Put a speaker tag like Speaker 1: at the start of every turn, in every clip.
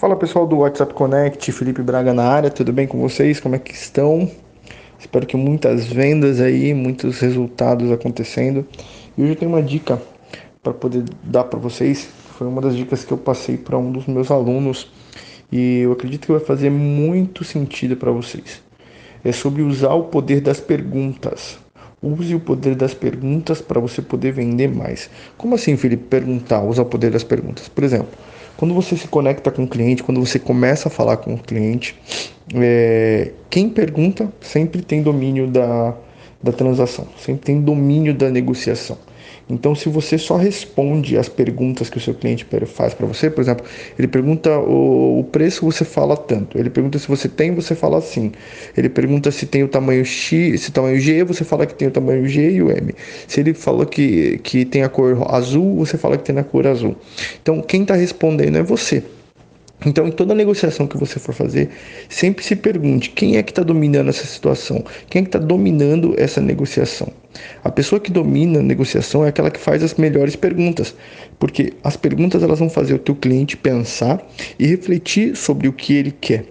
Speaker 1: Fala pessoal do WhatsApp Connect, Felipe Braga na área, tudo bem com vocês? Como é que estão? Espero que muitas vendas aí, muitos resultados acontecendo. E hoje eu tenho uma dica para poder dar para vocês. Foi uma das dicas que eu passei para um dos meus alunos e eu acredito que vai fazer muito sentido para vocês. É sobre usar o poder das perguntas. Use o poder das perguntas para você poder vender mais. Como assim, Felipe? Perguntar, usar o poder das perguntas. Por exemplo, quando você se conecta com o cliente, quando você começa a falar com o cliente, é, quem pergunta sempre tem domínio da, da transação, sempre tem domínio da negociação. Então, se você só responde as perguntas que o seu cliente faz para você, por exemplo, ele pergunta o, preço, você fala tanto. Ele pergunta se você tem, você fala assim. Ele pergunta se tem o tamanho X, se tamanho G, você fala que tem o tamanho G e o M. Se ele falou que, que tem a cor azul, você fala que tem na cor azul. Então, quem está respondendo é você. Então, em toda negociação que você for fazer, sempre se pergunte quem é que está dominando essa situação, quem é que está dominando essa negociação. A pessoa que domina a negociação é aquela que faz as melhores perguntas, porque as perguntas elas vão fazer o teu cliente pensar e refletir sobre o que ele quer.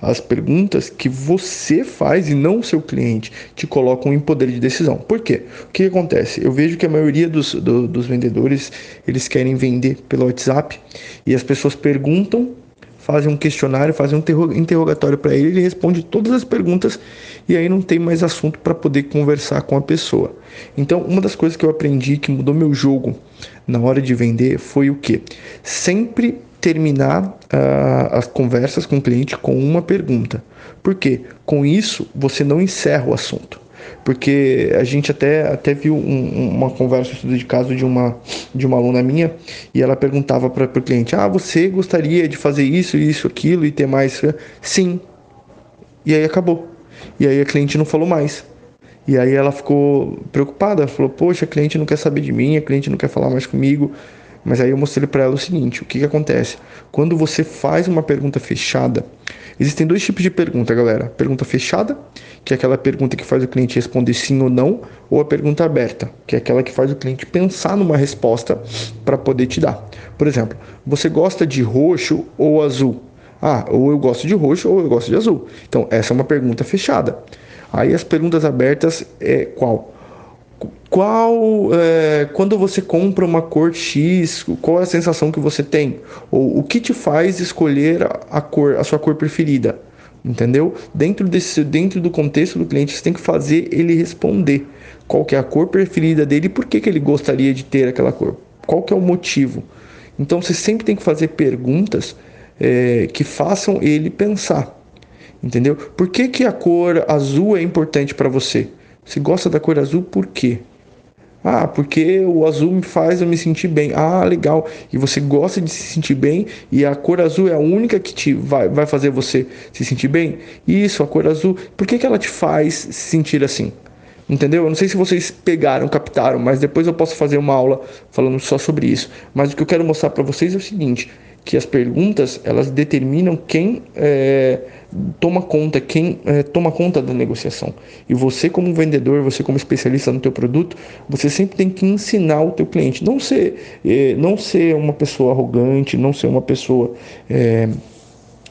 Speaker 1: As perguntas que você faz e não o seu cliente te colocam em poder de decisão. Por quê? O que acontece? Eu vejo que a maioria dos, do, dos vendedores eles querem vender pelo WhatsApp e as pessoas perguntam fazem um questionário, fazem um interrogatório para ele, ele responde todas as perguntas e aí não tem mais assunto para poder conversar com a pessoa. Então, uma das coisas que eu aprendi que mudou meu jogo na hora de vender foi o que? Sempre terminar uh, as conversas com o cliente com uma pergunta. Por quê? Com isso, você não encerra o assunto porque a gente até, até viu um, uma conversa, de caso de uma, de uma aluna minha, e ela perguntava para o cliente: Ah, você gostaria de fazer isso, isso, aquilo e ter mais? Sim. E aí acabou. E aí a cliente não falou mais. E aí ela ficou preocupada, falou: Poxa, a cliente não quer saber de mim, a cliente não quer falar mais comigo. Mas aí eu mostrei para ela o seguinte: o que, que acontece? Quando você faz uma pergunta fechada, existem dois tipos de pergunta, galera: pergunta fechada, que é aquela pergunta que faz o cliente responder sim ou não, ou a pergunta aberta, que é aquela que faz o cliente pensar numa resposta para poder te dar. Por exemplo, você gosta de roxo ou azul? Ah, ou eu gosto de roxo ou eu gosto de azul. Então, essa é uma pergunta fechada. Aí as perguntas abertas é qual? Qual é, quando você compra uma cor X, qual é a sensação que você tem? Ou o que te faz escolher a cor, a sua cor preferida? Entendeu? Dentro desse, dentro do contexto do cliente, você tem que fazer ele responder qual que é a cor preferida dele e por que, que ele gostaria de ter aquela cor. Qual que é o motivo? Então você sempre tem que fazer perguntas é, que façam ele pensar. Entendeu? Por que, que a cor azul é importante para você? Você gosta da cor azul por quê? Ah, porque o azul me faz eu me sentir bem. Ah, legal. E você gosta de se sentir bem e a cor azul é a única que te vai, vai fazer você se sentir bem? Isso, a cor azul. Por que, que ela te faz se sentir assim? Entendeu? Eu não sei se vocês pegaram, captaram, mas depois eu posso fazer uma aula falando só sobre isso. Mas o que eu quero mostrar para vocês é o seguinte: que as perguntas elas determinam quem é, toma conta, quem é, toma conta da negociação. E você como vendedor, você como especialista no teu produto, você sempre tem que ensinar o teu cliente, não ser, é, não ser uma pessoa arrogante, não ser uma pessoa é,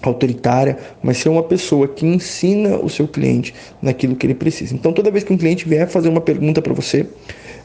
Speaker 1: autoritária, mas ser uma pessoa que ensina o seu cliente naquilo que ele precisa. Então, toda vez que um cliente vier fazer uma pergunta para você,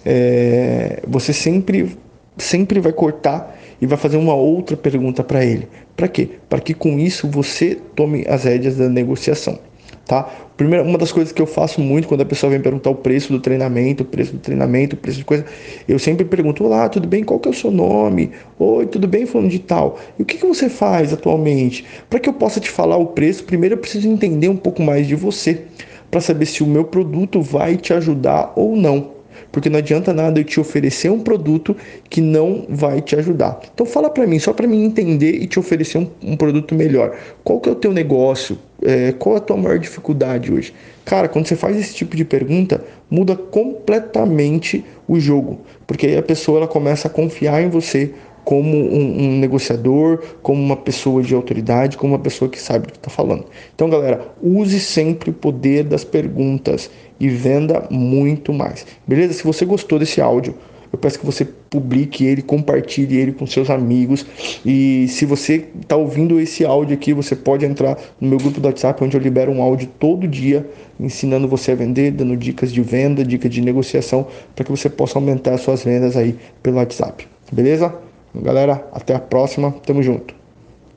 Speaker 1: é, você sempre, sempre vai cortar e vai fazer uma outra pergunta para ele. Para quê? Para que com isso você tome as rédeas da negociação. Tá? Primeira, uma das coisas que eu faço muito quando a pessoa vem perguntar o preço do treinamento, o preço do treinamento, o preço de coisa, eu sempre pergunto: Olá, tudo bem? Qual que é o seu nome? Oi, tudo bem? Falando de tal. E o que, que você faz atualmente? Para que eu possa te falar o preço, primeiro eu preciso entender um pouco mais de você, para saber se o meu produto vai te ajudar ou não porque não adianta nada eu te oferecer um produto que não vai te ajudar. Então fala para mim, só para mim entender e te oferecer um, um, produto melhor. Qual que é o teu negócio? É, qual é a tua maior dificuldade hoje? Cara, quando você faz esse tipo de pergunta, muda completamente o jogo, porque aí a pessoa ela começa a confiar em você como um, um, negociador, como uma pessoa de autoridade, como uma pessoa que sabe o que está falando. Então, galera, use sempre o poder das perguntas e venda muito mais. Beleza? Se você gostou desse áudio, eu peço que você publique ele, compartilhe ele com seus amigos. E se você está ouvindo esse áudio aqui, você pode entrar no meu grupo do WhatsApp, onde eu libero um áudio todo dia ensinando você a vender, dando dicas de venda, dicas de negociação, para que você possa aumentar as suas vendas aí pelo WhatsApp. Beleza? Galera, até a próxima. Tamo junto.